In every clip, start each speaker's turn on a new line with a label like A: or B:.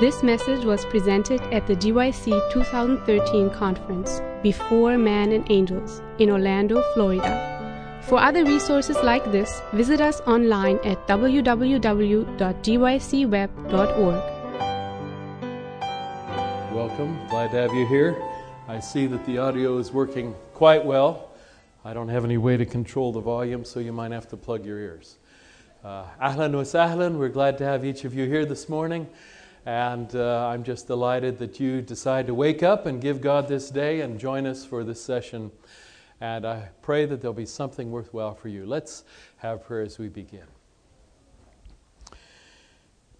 A: This message was presented at the GYC 2013 conference, Before Man and Angels, in Orlando, Florida. For other resources like this, visit us online at www.gycweb.org.
B: Welcome. Glad to have you here. I see that the audio is working quite well. I don't have any way to control the volume, so you might have to plug your ears. Uh, ahlan wa sahlan. We're glad to have each of you here this morning. And uh, I'm just delighted that you decide to wake up and give God this day and join us for this session. And I pray that there'll be something worthwhile for you. Let's have prayer as we begin.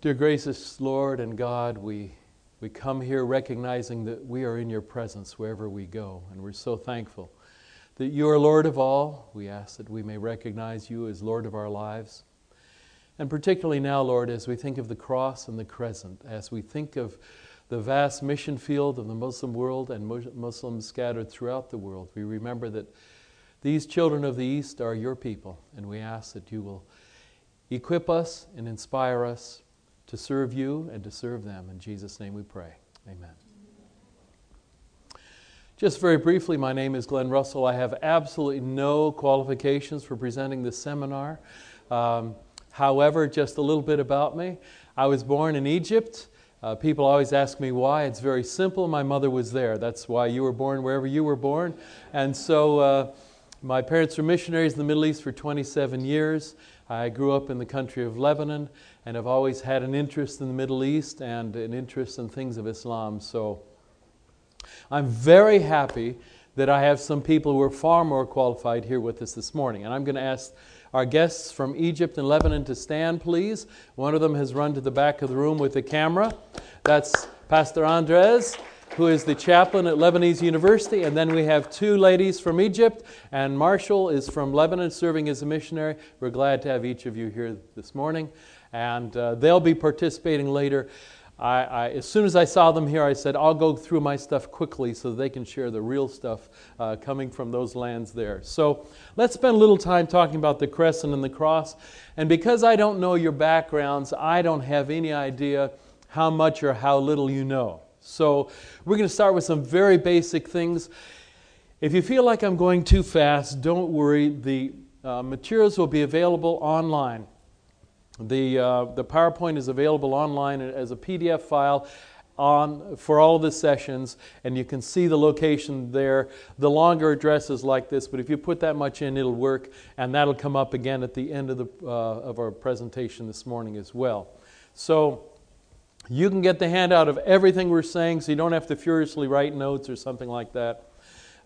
B: Dear gracious Lord and God, we, we come here recognizing that we are in your presence wherever we go. And we're so thankful that you are Lord of all. We ask that we may recognize you as Lord of our lives. And particularly now, Lord, as we think of the cross and the crescent, as we think of the vast mission field of the Muslim world and Muslims scattered throughout the world, we remember that these children of the East are your people, and we ask that you will equip us and inspire us to serve you and to serve them. In Jesus' name we pray. Amen. Just very briefly, my name is Glenn Russell. I have absolutely no qualifications for presenting this seminar. Um, However, just a little bit about me. I was born in Egypt. Uh, people always ask me why. It's very simple. My mother was there. That's why you were born wherever you were born. And so uh, my parents were missionaries in the Middle East for 27 years. I grew up in the country of Lebanon and have always had an interest in the Middle East and an interest in things of Islam. So I'm very happy that I have some people who are far more qualified here with us this morning. And I'm going to ask our guests from Egypt and Lebanon to stand, please. One of them has run to the back of the room with the camera. That's Pastor Andres, who is the chaplain at Lebanese University. And then we have two ladies from Egypt, and Marshall is from Lebanon serving as a missionary. We're glad to have each of you here this morning. And uh, they'll be participating later. I, I, as soon as I saw them here, I said, I'll go through my stuff quickly so they can share the real stuff uh, coming from those lands there. So let's spend a little time talking about the crescent and the cross. And because I don't know your backgrounds, I don't have any idea how much or how little you know. So we're going to start with some very basic things. If you feel like I'm going too fast, don't worry. The uh, materials will be available online. The, uh, the PowerPoint is available online as a PDF file on, for all the sessions, and you can see the location there. The longer address is like this, but if you put that much in, it'll work, and that'll come up again at the end of, the, uh, of our presentation this morning as well. So you can get the handout of everything we're saying, so you don't have to furiously write notes or something like that.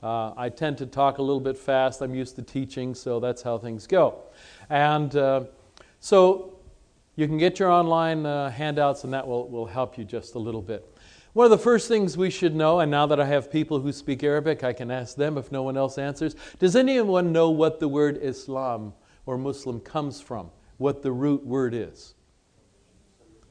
B: Uh, I tend to talk a little bit fast. I'm used to teaching, so that's how things go. And uh, so you can get your online uh, handouts, and that will, will help you just a little bit. One of the first things we should know, and now that I have people who speak Arabic, I can ask them if no one else answers. Does anyone know what the word Islam or Muslim comes from? What the root word is?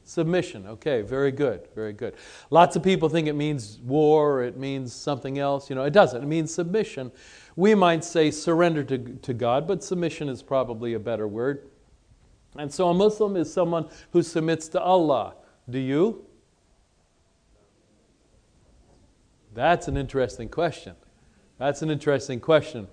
B: Submission. Okay, very good, very good. Lots of people think it means war, it means something else. You know, it doesn't. It means submission. We might say surrender to, to God, but submission is probably a better word. And so a Muslim is someone who submits to Allah. Do you? That's an interesting question. That's an interesting question.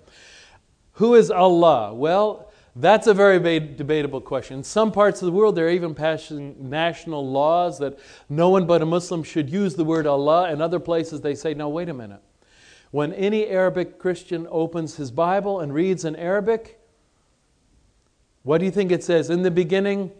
B: Who is Allah? Well, that's a very debatable question. In some parts of the world, there are even passing national laws that no one but a Muslim should use the word Allah. In other places, they say, no, wait a minute. When any Arabic Christian opens his Bible and reads in Arabic, what do you think it says? In the beginning,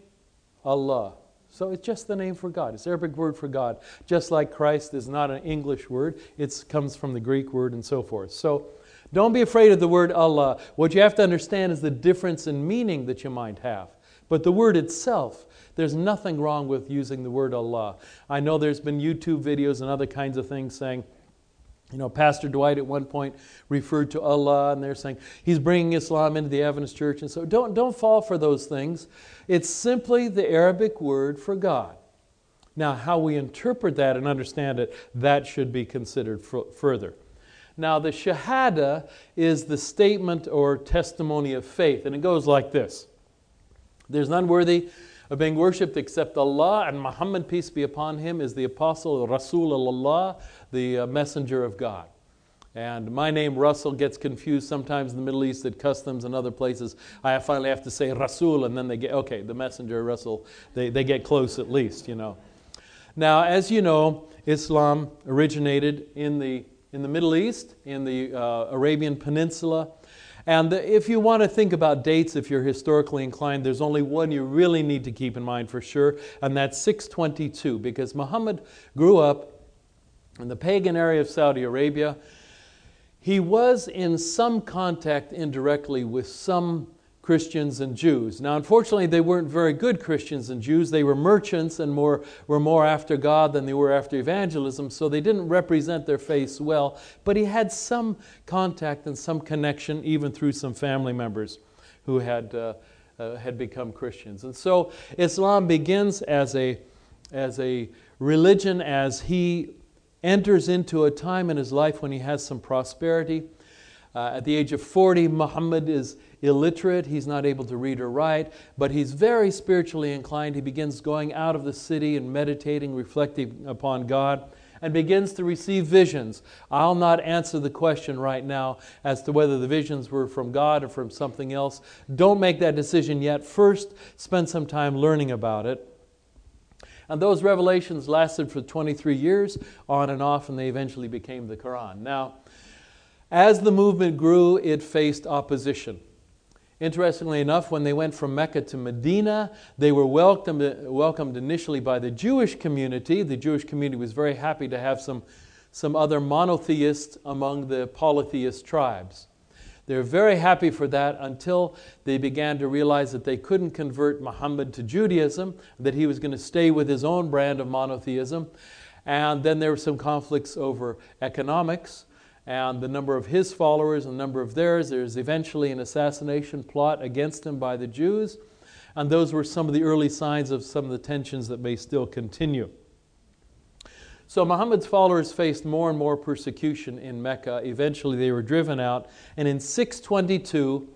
B: Allah. So it's just the name for God. It's Arabic word for God. Just like Christ is not an English word, it comes from the Greek word and so forth. So don't be afraid of the word Allah. What you have to understand is the difference in meaning that you might have. But the word itself, there's nothing wrong with using the word Allah. I know there's been YouTube videos and other kinds of things saying, you know, Pastor Dwight at one point referred to Allah, and they're saying he's bringing Islam into the Adventist church. And so don't, don't fall for those things. It's simply the Arabic word for God. Now, how we interpret that and understand it, that should be considered further. Now, the Shahada is the statement or testimony of faith, and it goes like this There's none worthy of being worshipped except Allah, and Muhammad, peace be upon him, is the apostle Rasulullah, the uh, messenger of God. And my name, Russell, gets confused sometimes in the Middle East at customs and other places. I finally have to say Rasul, and then they get, okay, the messenger, Russell, they, they get close at least, you know. Now, as you know, Islam originated in the, in the Middle East, in the uh, Arabian Peninsula. And if you want to think about dates, if you're historically inclined, there's only one you really need to keep in mind for sure, and that's 622, because Muhammad grew up in the pagan area of Saudi Arabia. He was in some contact indirectly with some Christians and Jews. Now, unfortunately, they weren't very good Christians and Jews. They were merchants and more, were more after God than they were after evangelism, so they didn't represent their faith well. But he had some contact and some connection, even through some family members who had, uh, uh, had become Christians. And so Islam begins as a, as a religion as he enters into a time in his life when he has some prosperity. Uh, at the age of 40, Muhammad is illiterate. He's not able to read or write, but he's very spiritually inclined. He begins going out of the city and meditating, reflecting upon God, and begins to receive visions. I'll not answer the question right now as to whether the visions were from God or from something else. Don't make that decision yet. First, spend some time learning about it. And those revelations lasted for 23 years, on and off, and they eventually became the Quran. Now, as the movement grew, it faced opposition. Interestingly enough, when they went from Mecca to Medina, they were welcomed, welcomed initially by the Jewish community. The Jewish community was very happy to have some, some other monotheists among the polytheist tribes. They were very happy for that until they began to realize that they couldn't convert Muhammad to Judaism, that he was going to stay with his own brand of monotheism. And then there were some conflicts over economics and the number of his followers and the number of theirs. There's eventually an assassination plot against him by the Jews. And those were some of the early signs of some of the tensions that may still continue. So Muhammad's followers faced more and more persecution in Mecca. Eventually, they were driven out. And in 622,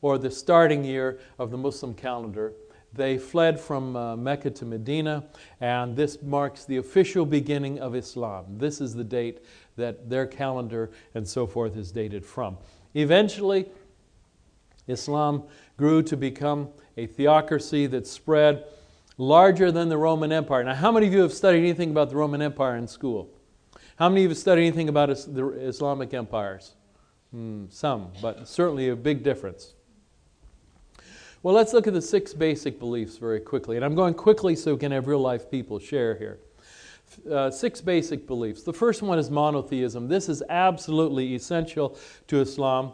B: or the starting year of the Muslim calendar, they fled from uh, Mecca to Medina, and this marks the official beginning of Islam. This is the date that their calendar and so forth is dated from. Eventually, Islam grew to become a theocracy that spread larger than the Roman Empire. Now, how many of you have studied anything about the Roman Empire in school? How many of you have studied anything about the Islamic empires? Hmm, some, but certainly a big difference. Well, let's look at the six basic beliefs very quickly. And I'm going quickly so we can have real life people share here. Uh, six basic beliefs. The first one is monotheism. This is absolutely essential to Islam.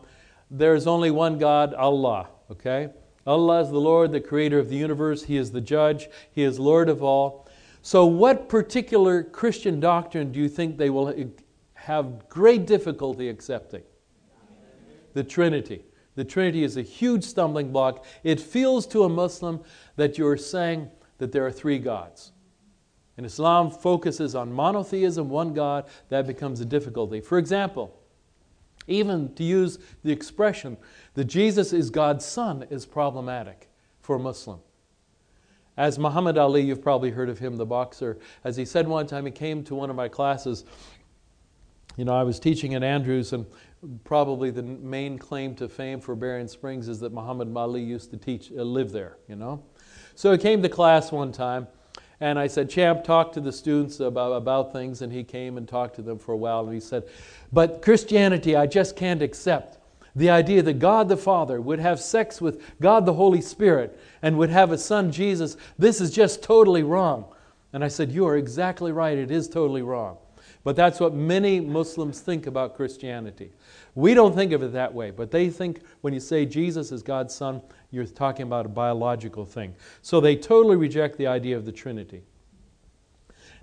B: There's only one God, Allah, okay? Allah is the Lord, the creator of the universe. He is the judge. He is Lord of all. So, what particular Christian doctrine do you think they will have great difficulty accepting? The Trinity. The Trinity is a huge stumbling block. It feels to a Muslim that you're saying that there are three gods. And Islam focuses on monotheism, one God, that becomes a difficulty. For example, even to use the expression that Jesus is God's son is problematic for a Muslim. As Muhammad Ali, you've probably heard of him, the boxer, as he said one time, he came to one of my classes. You know, I was teaching at Andrews, and probably the main claim to fame for Berrien Springs is that Muhammad Ali used to teach, uh, live there, you know. So he came to class one time, and I said, Champ, talk to the students about, about things. And he came and talked to them for a while. And he said, But Christianity, I just can't accept. The idea that God the Father would have sex with God the Holy Spirit and would have a son, Jesus, this is just totally wrong. And I said, You are exactly right. It is totally wrong. But that's what many Muslims think about Christianity. We don't think of it that way, but they think when you say Jesus is God's Son, you're talking about a biological thing. So they totally reject the idea of the Trinity.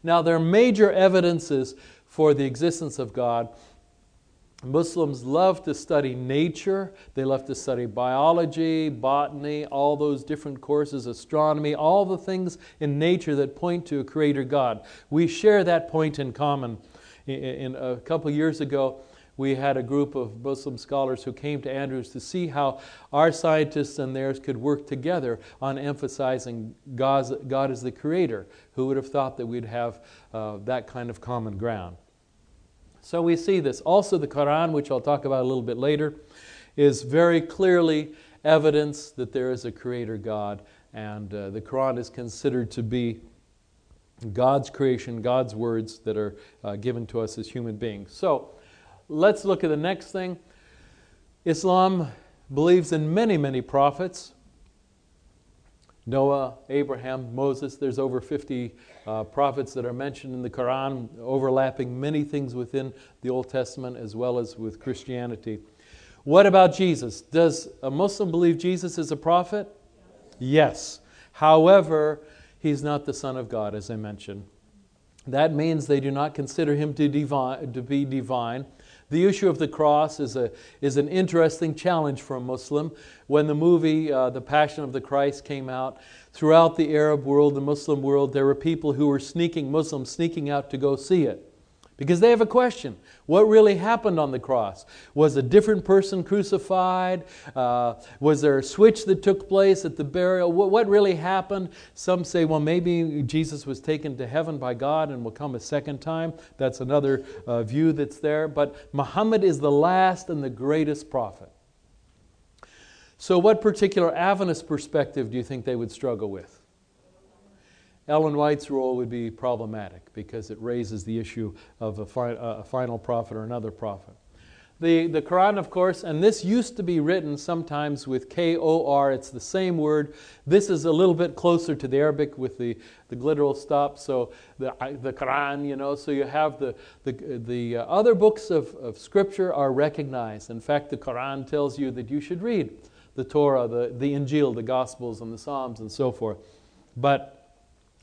B: Now, there are major evidences for the existence of God. Muslims love to study nature, they love to study biology, botany, all those different courses, astronomy, all the things in nature that point to a creator God. We share that point in common. In, a couple years ago, we had a group of Muslim scholars who came to Andrews to see how our scientists and theirs could work together on emphasizing God's, God as the creator. Who would have thought that we'd have uh, that kind of common ground? So we see this. Also, the Quran, which I'll talk about a little bit later, is very clearly evidence that there is a creator God, and uh, the Quran is considered to be God's creation, God's words that are uh, given to us as human beings. So, Let's look at the next thing. Islam believes in many, many prophets. Noah, Abraham, Moses. There's over 50 uh, prophets that are mentioned in the Quran, overlapping many things within the Old Testament as well as with Christianity. What about Jesus? Does a Muslim believe Jesus is a prophet? Yes. However, he's not the Son of God, as I mentioned. That means they do not consider him to, divine, to be divine. The issue of the cross is, a, is an interesting challenge for a Muslim. When the movie uh, The Passion of the Christ came out, throughout the Arab world, the Muslim world, there were people who were sneaking, Muslims sneaking out to go see it. Because they have a question. What really happened on the cross? Was a different person crucified? Uh, was there a switch that took place at the burial? What, what, really happened? Some say, well, maybe Jesus was taken to heaven by God and will come a second time. That's another uh, view that's there. But Muhammad is the last and the greatest prophet. So, what particular Adventist perspective do you think they would struggle with? Ellen White's role would be problematic because it raises the issue of a, fi- a, final prophet or another prophet. The, the Quran, of course, and this used to be written sometimes with K O R, it's the same word. This is a little bit closer to the Arabic with the, the glottal stop, so the, the Quran, you know, so you have the, the, the uh, other books of, of Scripture are recognized. In fact, the Quran tells you that you should read the Torah, the, the Injil, the Gospels, and the Psalms, and so forth. But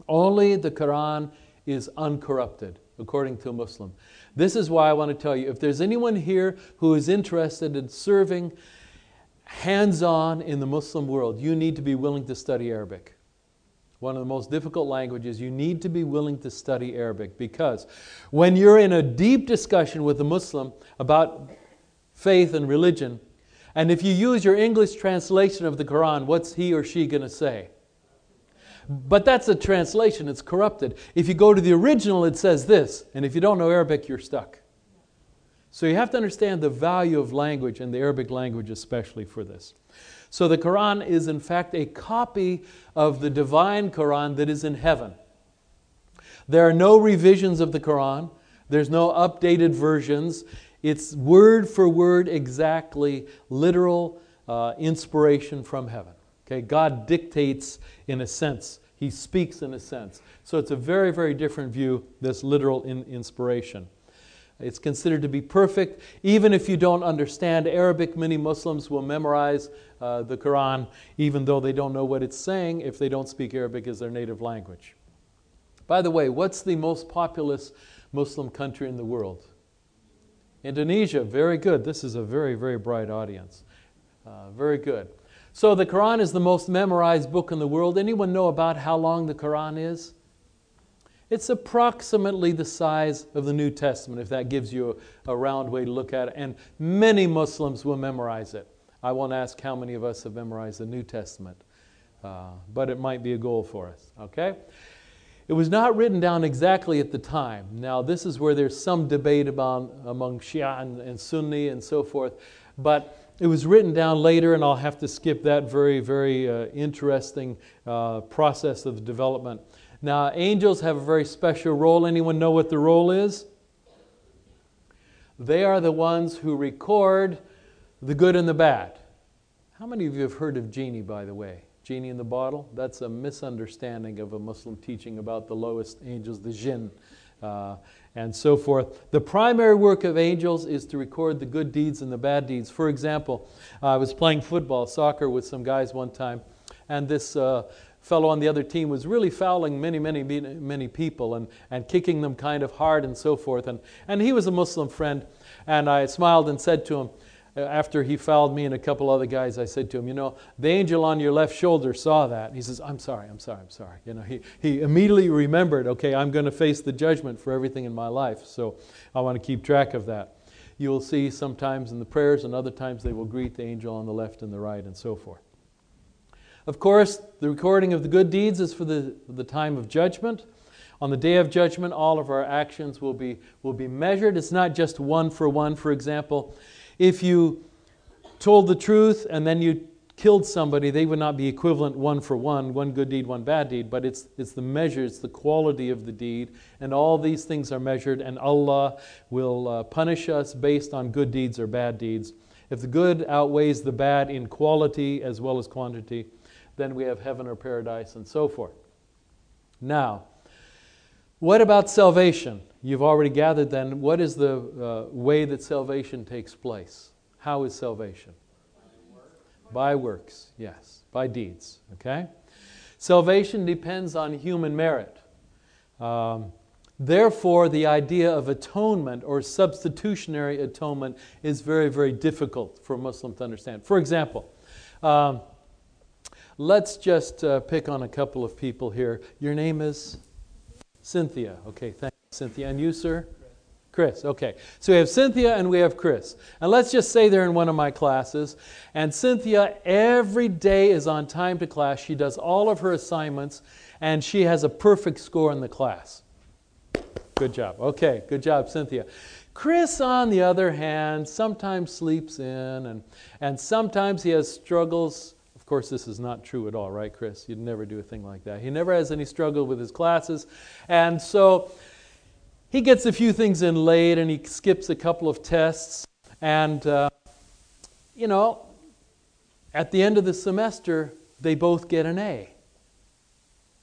B: only the Quran is uncorrupted, according to a Muslim. This is why I want to tell you if there's anyone here who is interested in serving hands on in the Muslim world, you need to be willing to study Arabic. One of the most difficult languages, you need to be willing to study Arabic because when you're in a deep discussion with a Muslim about faith and religion, and if you use your English translation of the Quran, what's he or she going to say? But that's a translation, it's corrupted. If you go to the original, it says this, and if you don't know Arabic, you're stuck. So you have to understand the value of language and the Arabic language, especially for this. So the Quran is, in fact, a copy of the divine Quran that is in heaven. There are no revisions of the Quran, there's no updated versions. It's word for word, exactly literal uh, inspiration from heaven. Okay, God dictates in a sense, He speaks in a sense. So it's a very, very different view, this literal in inspiration. It's considered to be perfect. Even if you don't understand Arabic, many Muslims will memorize uh, the Quran, even though they don't know what it's saying, if they don't speak Arabic as their native language. By the way, what's the most populous Muslim country in the world? Indonesia, very good. This is a very, very bright audience. Uh, very good. So the Quran is the most memorized book in the world. Anyone know about how long the Quran is? It's approximately the size of the New Testament, if that gives you a, a, round way to look at it. And many Muslims will memorize it. I won't ask how many of us have memorized the New Testament, uh, but it might be a goal for us, okay? It was not written down exactly at the time. Now, this is where there's some debate about, among Shia and, and Sunni and so forth, but it was written down later, and I'll have to skip that very, very uh, interesting uh, process of development. Now, angels have a very special role. Anyone know what the role is? They are the ones who record the good and the bad. How many of you have heard of genie, by the way? Genie in the bottle? That's a misunderstanding of a Muslim teaching about the lowest angels, the jinn. Uh, and so forth. The primary work of angels is to record the good deeds and the bad deeds. For example, I was playing football, soccer with some guys one time, and this uh, fellow on the other team was really fouling many, many, many people and, and kicking them kind of hard and so forth. And, and he was a Muslim friend, and I smiled and said to him, Uh, after he fouled me and a couple other guys, I said to him, You know, the angel on your left shoulder saw that. And He says, I'm sorry, I'm sorry, I'm sorry. You know, he, he immediately remembered, okay, I'm going to face the judgment for everything in my life, so I want to keep track of that. you will see sometimes in the prayers, and other times they will greet the angel on the left and the right, and so forth. Of course, the recording of the good deeds is for the, the time of judgment. On the day of judgment, all of our actions will be, will be measured. It's not just one for one. For example, if you told the truth and then you killed somebody, they would not be equivalent one for one, one good deed, one bad deed, but it's, it's the measure, it's the quality of the deed, and all these things are measured, and Allah will uh, punish us based on good deeds or bad deeds. If the good outweighs the bad in quality as well as quantity, then we have heaven or paradise and so forth. Now, what about salvation? You've already gathered then, what is the uh, way that salvation takes place? How is salvation? By works, yes, by deeds, okay? Salvation depends on human merit. Um, therefore, the idea of atonement or substitutionary atonement is very, very difficult for a Muslim to understand. For example, um, let's just uh, pick on a couple of people here. Your name is Cynthia. Okay, thank Cynthia. And you, sir? Chris, okay. So we have Cynthia and we have Chris. And let's just say they're in one of my classes. And Cynthia every day is on time to class. She does all of her assignments and she has a perfect score in the class. Good job. Okay, good job, Cynthia. Chris, on the other hand, sometimes sleeps in and, and sometimes he has struggles. Of course, this is not true at all, right, Chris? You'd never do a thing like that. He never has any struggle with his classes. And so he gets a few things in late and he skips a couple of tests. And, uh, you know, at the end of the semester, they both get an A,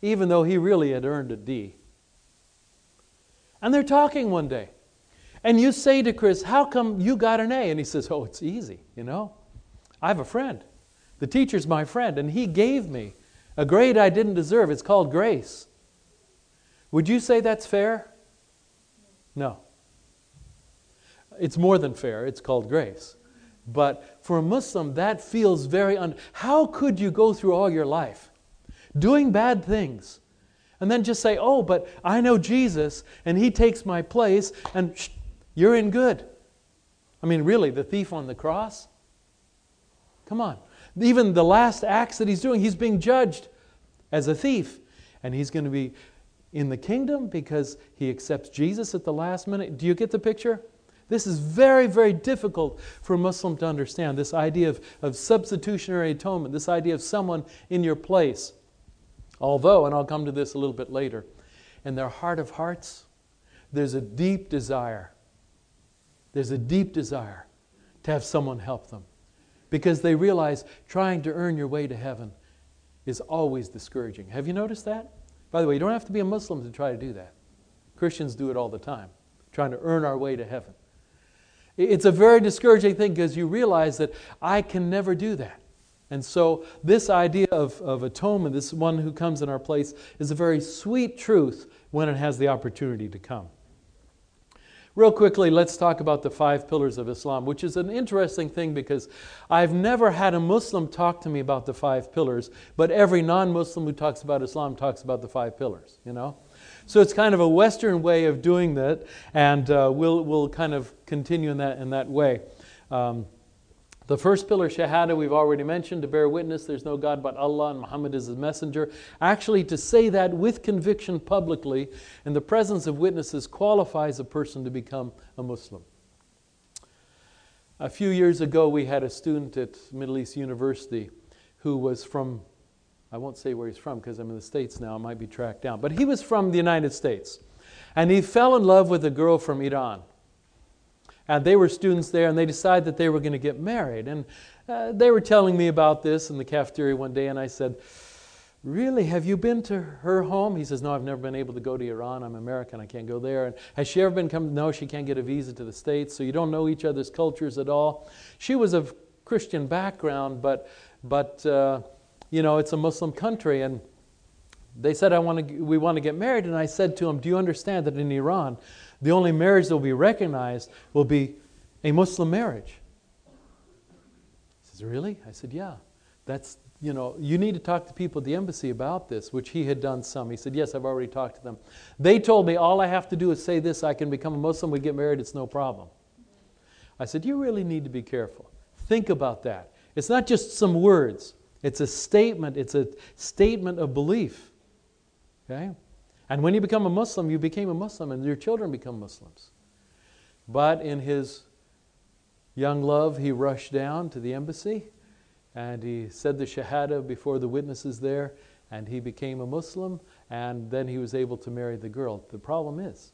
B: even though he really had earned a D. And they're talking one day. And you say to Chris, How come you got an A? And he says, Oh, it's easy, you know. I have a friend. The teacher's my friend, and he gave me a grade I didn't deserve. It's called grace. Would you say that's fair? No. It's more than fair, it's called grace. But for a Muslim, that feels very un. How could you go through all your life doing bad things and then just say, oh, but I know Jesus and he takes my place and you're in good? I mean, really, the thief on the cross? Come on. Even the last acts that he's doing, he's being judged as a thief. And he's going to be in the kingdom because he accepts Jesus at the last minute. Do you get the picture? This is very, very difficult for a Muslim to understand this idea of, of substitutionary atonement, this idea of someone in your place. Although, and I'll come to this a little bit later, in their heart of hearts, there's a deep desire. There's a deep desire to have someone help them because they realize trying to earn your way to heaven is always discouraging. Have you noticed that? By the way, you don't have to be a Muslim to try to do that. Christians do it all the time, trying to earn our way to heaven. It's a very discouraging thing because you realize that I can never do that. And so, this idea of, of atonement, this one who comes in our place, is a very sweet truth when it has the opportunity to come. Real quickly, let's talk about the five pillars of Islam, which is an interesting thing because I've never had a Muslim talk to me about the five pillars, but every non Muslim who talks about Islam talks about the five pillars, you know? So it's kind of a Western way of doing that, and uh, we'll, we'll kind of continue in that, in that way. Um, the first pillar, Shahada, we've already mentioned, to bear witness there's no God but Allah and Muhammad is his messenger. Actually, to say that with conviction publicly in the presence of witnesses qualifies a person to become a Muslim. A few years ago, we had a student at Middle East University who was from, I won't say where he's from because I'm in the States now, I might be tracked down, but he was from the United States. And he fell in love with a girl from Iran. And they were students there, and they decided that they were going to get married. And uh, they were telling me about this in the cafeteria one day, and I said, Really, have you been to her home? He says, No, I've never been able to go to Iran. I'm American. I can't go there. And has she ever been come? No, she can't get a visa to the States. So you don't know each other's cultures at all. She was of Christian background, but, but uh, you know, it's a Muslim country. And they said, I want to, we want to get married. And I said to him, Do you understand that in Iran, the only marriage that will be recognized will be a Muslim marriage. He says, Really? I said, Yeah. That's, you know, you need to talk to people at the embassy about this, which he had done some. He said, Yes, I've already talked to them. They told me all I have to do is say this, I can become a Muslim, we get married, it's no problem. I said, You really need to be careful. Think about that. It's not just some words, it's a statement, it's a statement of belief. Okay? And when you become a Muslim, you became a Muslim, and your children become Muslims. But in his young love, he rushed down to the embassy and he said the Shahada before the witnesses there, and he became a Muslim, and then he was able to marry the girl. The problem is,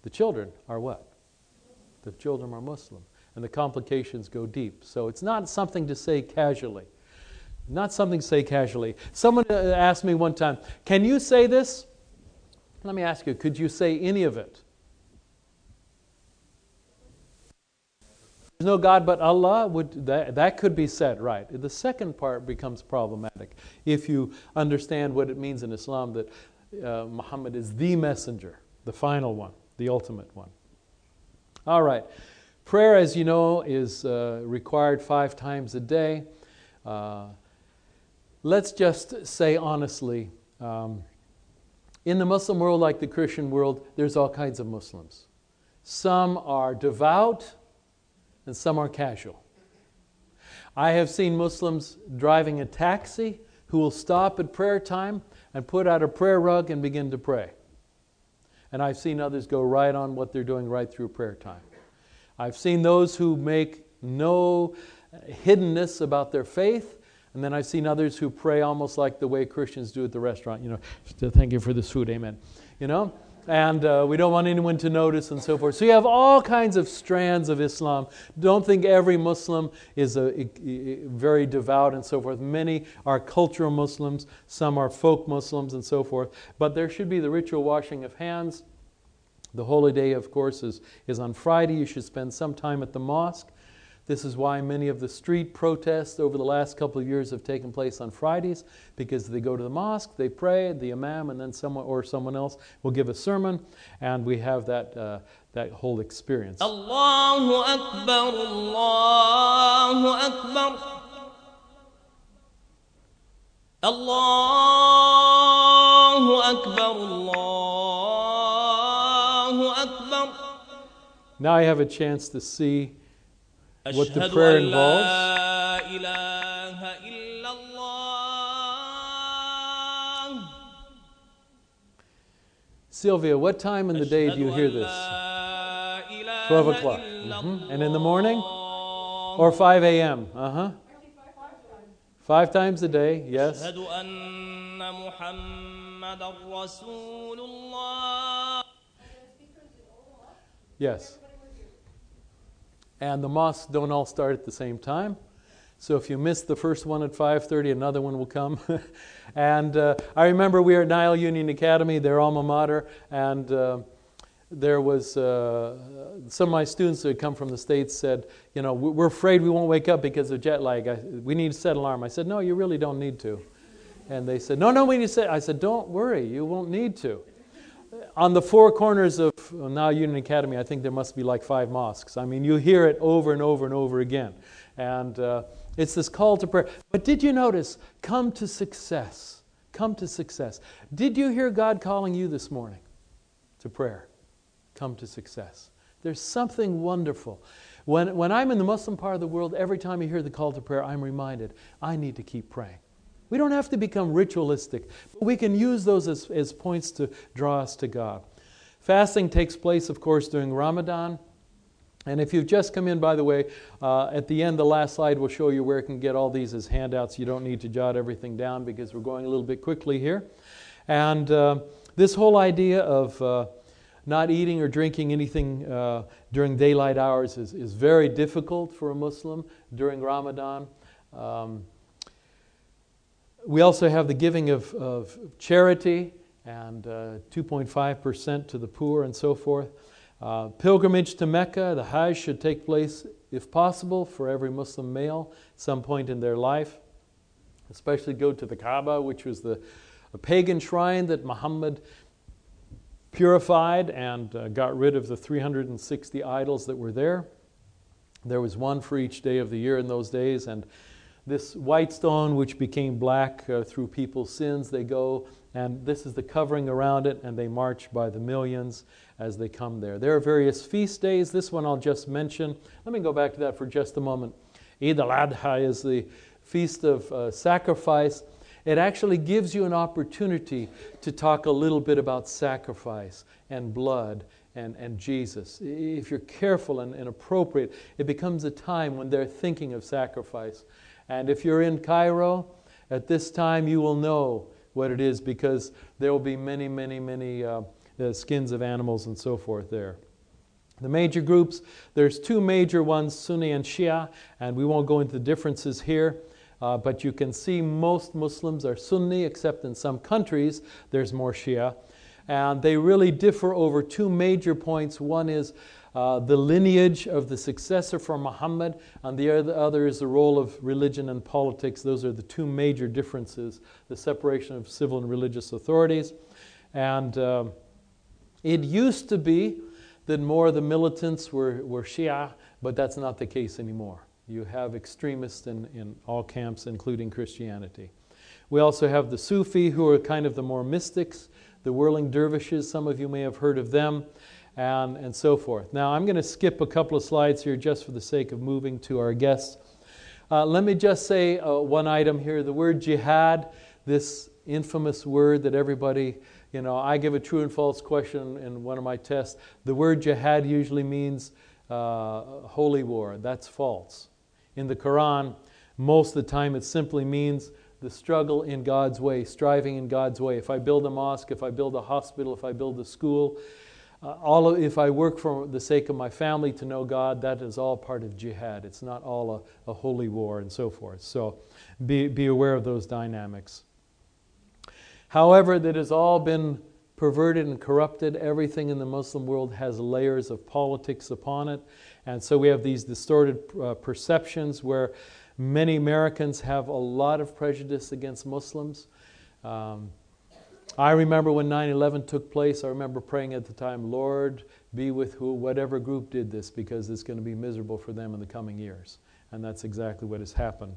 B: the children are what? The children are Muslim, and the complications go deep. So it's not something to say casually. Not something to say casually. Someone uh, asked me one time, Can you say this? Let me ask you, could you say any of it? There's no God but Allah, would, that, that could be said, right. The second part becomes problematic if you understand what it means in Islam that uh, Muhammad is the messenger, the final one, the ultimate one. All right. Prayer, as you know, is uh, required five times a day. Uh, let's just say honestly um, in the Muslim world, like the Christian world, there's all kinds of Muslims. Some are devout and some are casual. I have seen Muslims driving a taxi who will stop at prayer time and put out a prayer rug and begin to pray. And I've seen others go right on what they're doing right through prayer time. I've seen those who make no hiddenness about their faith and then I've seen others who pray almost like the way Christians do at the restaurant, you know, thank you for this food, amen. You know? And uh, we don't want anyone to notice and so forth. So you have all kinds of strands of Islam. Don't think every Muslim is a, a, a very devout and so forth. Many are cultural Muslims, some are folk Muslims and so forth. But there should be the ritual washing of hands. The holy day, of course, is, is on Friday. You should spend some time at the mosque. This is why many of the street protests over the last couple of years have taken place on Fridays, because they go to the mosque, they pray, the imam and then someone or someone else will give a sermon, and we have that, uh, that whole experience. Allahu Akbar, Allahu Akbar. Allahu Akbar, Allahu Akbar. Now I have a chance to see what the prayer involves. Sylvia, what time in the day do you hear this? 12 o'clock. Mm-hmm. And in the morning? Or 5 a.m.? Uh huh. Five times a day, yes. Yes and the mosques don't all start at the same time. So if you miss the first one at 5:30, another one will come. and uh, I remember we were at Nile Union Academy, their alma mater, and uh, there was uh, some of my students who had come from the states said, you know, we're afraid we won't wake up because of jet lag. I, we need to set alarm. I said, no, you really don't need to. And they said, no, no, we need to set. I said, don't worry, you won't need to on the four corners of Nile Union Academy, I think there must be like five mosques. I mean, you hear it over and over and over again. And uh, it's this call to prayer. But did you notice? Come to success. Come to success. Did you hear God calling you this morning to prayer? Come to success. There's something wonderful. When, when I'm in the Muslim part of the world, every time I hear the call to prayer, I'm reminded I need to keep praying. We don't have to become ritualistic, but we can use those as, as points to draw us to God. Fasting takes place, of course, during Ramadan. And if you've just come in, by the way, uh, at the end, the last slide will show you where you can get all these as handouts. You don't need to jot everything down because we're going a little bit quickly here. And uh, this whole idea of uh, not eating or drinking anything uh, during daylight hours is, is very difficult for a Muslim during Ramadan. Um, we also have the giving of, of charity and uh, 2.5% to the poor and so forth. Uh, pilgrimage to Mecca, the Hajj should take place, if possible, for every Muslim male at some point in their life. Especially go to the Kaaba, which was the pagan shrine that Muhammad purified and uh, got rid of the 360 idols that were there. There was one for each day of the year in those days, and this white stone, which became black uh, through people's sins, they go, and this is the covering around it, and they march by the millions as they come there. There are various feast days. This one I'll just mention. Let me go back to that for just a moment. Eid al Adha is the feast of uh, sacrifice. It actually gives you an opportunity to talk a little bit about sacrifice and blood and, and Jesus. If you're careful and, and appropriate, it becomes a time when they're thinking of sacrifice. And if you're in Cairo at this time, you will know what it is because there will be many, many, many uh, uh, skins of animals and so forth there. The major groups, there's two major ones, Sunni and Shia, and we won't go into the differences here. Uh, but you can see most Muslims are Sunni, except in some countries there's more Shia. And they really differ over two major points. One is uh, the lineage of the successor for Muhammad, and the other is the role of religion and politics. Those are the two major differences the separation of civil and religious authorities. And uh, it used to be that more of the militants were, were Shia, but that's not the case anymore. You have extremists in, in all camps, including Christianity. We also have the Sufi, who are kind of the more mystics, the whirling dervishes, some of you may have heard of them and, and so forth. Now, I'm going to skip a couple of slides here just for the sake of moving to our guests. Uh, let me just say uh, one item here the word jihad, this infamous word that everybody, you know, I give a true and false question in one of my tests. The word jihad usually means uh, holy war. That's false. In the Quran, most of the time it simply means the struggle in God's way, striving in God's way. If I build a mosque, if I build a hospital, if I build a school, uh, all of, if I work for the sake of my family to know God, that is all part of jihad. It's not all a, a holy war and so forth. So be, be aware of those dynamics. However, that has all been perverted and corrupted. Everything in the Muslim world has layers of politics upon it. And so we have these distorted uh, perceptions where many Americans have a lot of prejudice against Muslims. Um, I remember when 9 11 took place, I remember praying at the time, Lord, be with who, whatever group did this, because it's going to be miserable for them in the coming years. And that's exactly what has happened.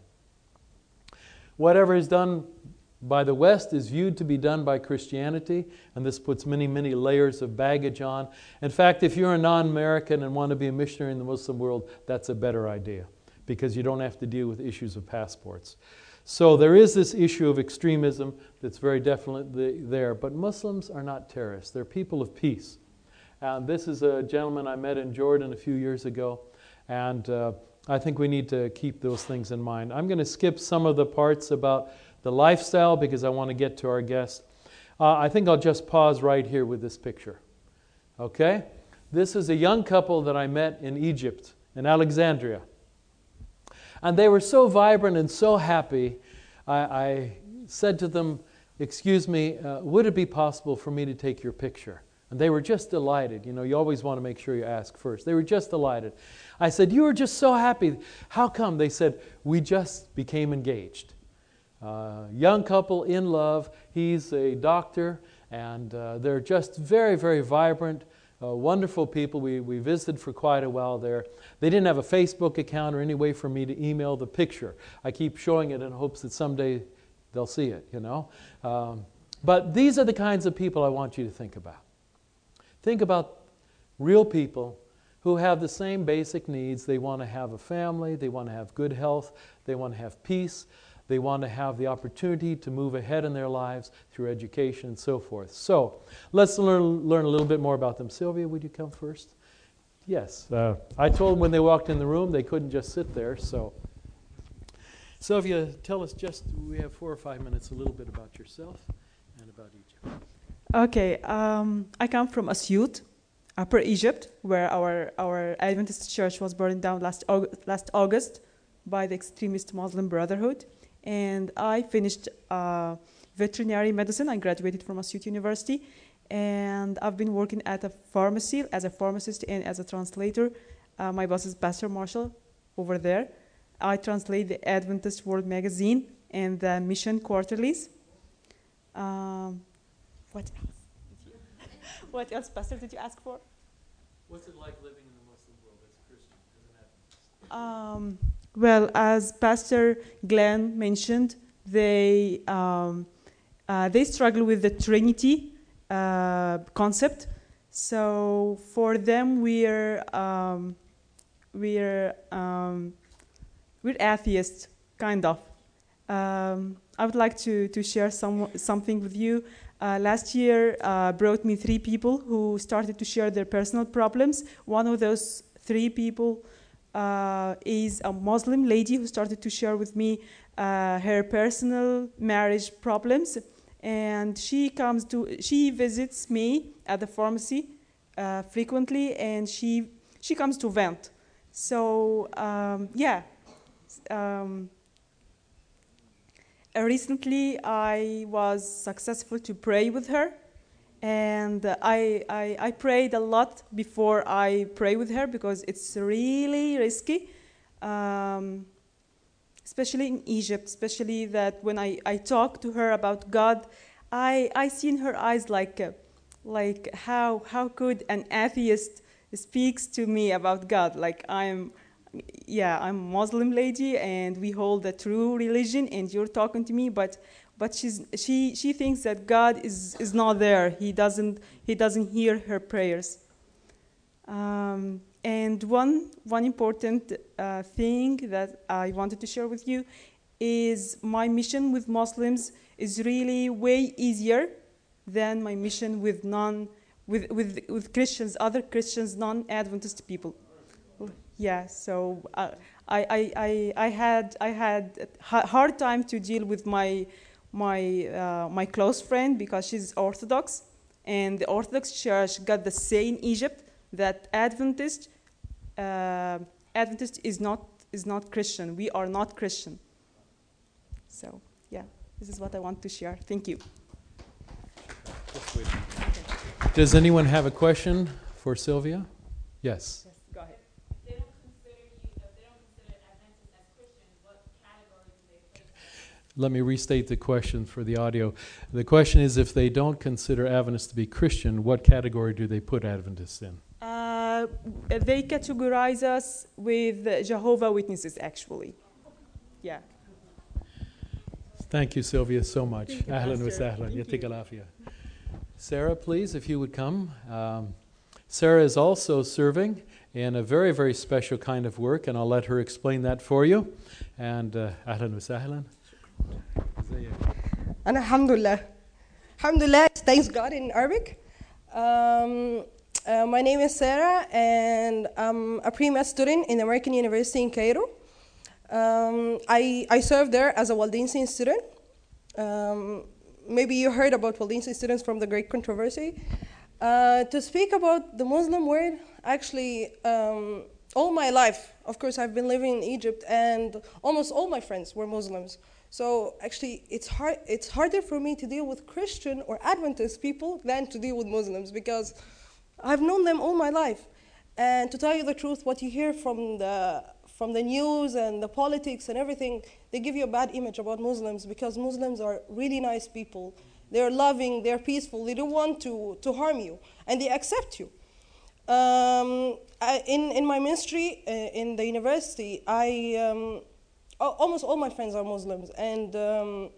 B: Whatever is done by the West is viewed to be done by Christianity, and this puts many, many layers of baggage on. In fact, if you're a non American and want to be a missionary in the Muslim world, that's a better idea because you don't have to deal with issues of passports. So there is this issue of extremism that's very definitely there. But Muslims are not terrorists, they're people of peace. And this is a gentleman I met in Jordan a few years ago. And uh, I think we need to keep those things in mind. I'm going to skip some of the parts about the lifestyle because I want to get to our guest. Uh, I think I'll just pause right here with this picture. Okay? This is a young couple that I met in Egypt, in Alexandria. And they were so vibrant and so happy. I, I said to them, Excuse me, uh, would it be possible for me to take your picture? And they were just delighted. You know, you always want to make sure you ask first. They were just delighted. I said, You were just so happy. How come? They said, We just became engaged. Uh, young couple in love. He's a doctor, and uh, they're just very, very vibrant, uh, wonderful people. We, we visited for quite a while there. They didn't have a Facebook account or any way for me to email the picture. I keep showing it in hopes that someday they'll see it, you know. Um, but these are the kinds of people I want you to think about. Think about real people who have the same basic needs. They want to have a family, they want to have good health, they want to have peace, they want to have the opportunity to move ahead in their lives through education and so forth. So let's learn, learn a little bit more about them. Sylvia, would you come first? Yes. Uh, I told them when they walked in the room they couldn't just sit there. So, Sylvia, tell us just, we have four or five minutes, a little bit about yourself and about Egypt.
C: Okay. Um, I come from Asyut, Upper Egypt, where our, our Adventist church was burned down last, August, last August by the extremist Muslim Brotherhood. And I finished uh, veterinary medicine. I graduated from Asyut University and I've been working at a pharmacy as a pharmacist and as a translator. Uh, my boss is Pastor Marshall over there. I translate the Adventist World Magazine and the Mission Quarterlies. Um, what else? what else, Pastor, did you ask for?
B: What's it like living in the Muslim world as a Christian, as an Adventist? Um,
C: Well, as Pastor Glenn mentioned, they um, uh, they struggle with the Trinity uh, concept. So for them, we're um, we're um, we're atheists, kind of. Um, I would like to to share some something with you. Uh, last year uh, brought me three people who started to share their personal problems. One of those three people uh, is a Muslim lady who started to share with me uh, her personal marriage problems, and she comes to she visits me at the pharmacy uh, frequently, and she she comes to vent. So um, yeah. Um, recently, I was successful to pray with her, and I, I, I prayed a lot before I pray with her because it's really risky, um, especially in Egypt. Especially that when I, I talk to her about God, I I see in her eyes like uh, like how how could an atheist speaks to me about God? Like I'm yeah, I'm a Muslim lady and we hold the true religion and you're talking to me, but but she's she she thinks that God is is not there. He doesn't he doesn't hear her prayers. Um, and one one important uh, thing that I wanted to share with you is my mission with Muslims is really way easier than my mission with non with with, with Christians, other Christians, non-Adventist people. Yeah, so uh, I, I, I, I had I had a hard time to deal with my my uh, my close friend because she's Orthodox, and the Orthodox Church got the say in Egypt that Adventist uh, Adventist is not is not Christian. We are not Christian. So yeah, this is what I want to share. Thank you.
B: Does anyone have a question for Sylvia? Yes. Let me restate the question for the audio. The question is if they don't consider Adventists to be Christian, what category do they put Adventists in?
C: Uh, they categorize us with Jehovah Witnesses, actually. Yeah.
B: Thank you, Sylvia, so much.
C: You,
B: Ahlan wa sahlan.
C: Thank
B: Yatik
C: you.
B: Sarah, please, if you would come. Um, Sarah is also serving in a very, very special kind of work, and I'll let her explain that for you. And uh, ahlan wa sahlan.
D: And Alhamdulillah. Alhamdulillah, thanks God in Arabic. Um, uh, my name is Sarah, and I'm a pre-med student in American University in Cairo. Um, I, I served there as a Waldensian student. Um, maybe you heard about Waldensian students from the Great Controversy. Uh, to speak about the Muslim world, actually, um, all my life, of course, I've been living in Egypt, and almost all my friends were Muslims. So actually, it's hard. It's harder for me to deal with Christian or Adventist people than to deal with Muslims because I've known them all my life. And to tell you the truth, what you hear from the from the news and the politics and everything, they give you a bad image about Muslims because Muslims are really nice people. They're loving, they're peaceful, they don't want to, to harm you, and they accept you. Um, I, in, in my ministry uh, in the university, I, um, almost all my friends are Muslims, and um,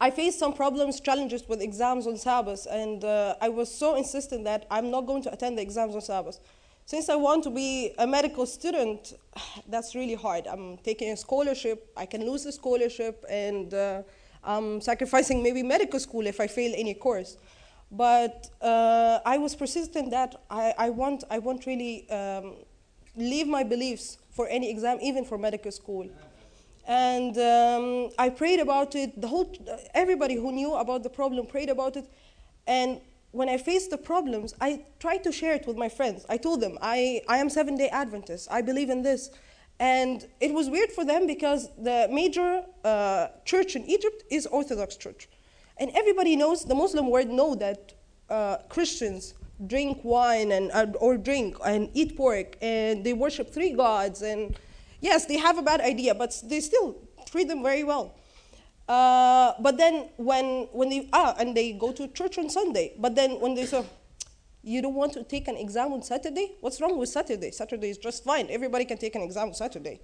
D: I faced some problems, challenges with exams on Sabbath, and uh, I was so insistent that I'm not going to attend the exams on Sabbath. Since I want to be a medical student, that's really hard. I'm taking a scholarship, I can lose the scholarship, and uh, I'm sacrificing maybe medical school if I fail any course. But uh, I was persistent that I, I, want, I want really um, leave my beliefs for any exam, even for medical school. And um, I prayed about it. The whole, everybody who knew about the problem prayed about it. And when I faced the problems, I tried to share it with my friends. I told them, I, I am Seven day Adventist. I believe in this. And it was weird for them because the major uh, church in Egypt is Orthodox Church. And everybody knows, the Muslim world know that uh, Christians drink wine and, or drink and eat pork and they worship three gods. And yes, they have a bad idea, but they still treat them very well. Uh, but then when, when they, ah, and they go to church on Sunday. But then when they say, you don't want to take an exam on Saturday? What's wrong with Saturday? Saturday is just fine. Everybody can take an exam on Saturday.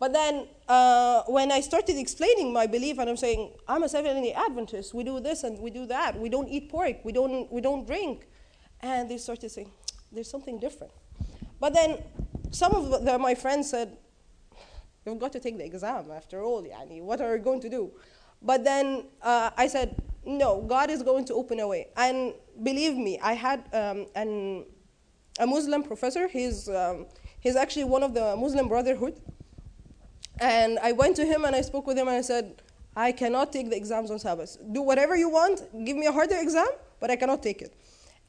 D: But then uh, when I started explaining my belief, and I'm saying I'm a Seventh Day Adventist, we do this and we do that, we don't eat pork, we don't we don't drink, and they started saying there's something different. But then some of the, my friends said, "You've got to take the exam after all, yani. What are you going to do?" But then uh, I said, "No, God is going to open a way." And believe me, I had um, an, a Muslim professor. He's um, he's actually one of the Muslim Brotherhood and I went to him and I spoke with him and I said, I cannot take the exams on Sabbath. Do whatever you want, give me a harder exam, but I cannot take it.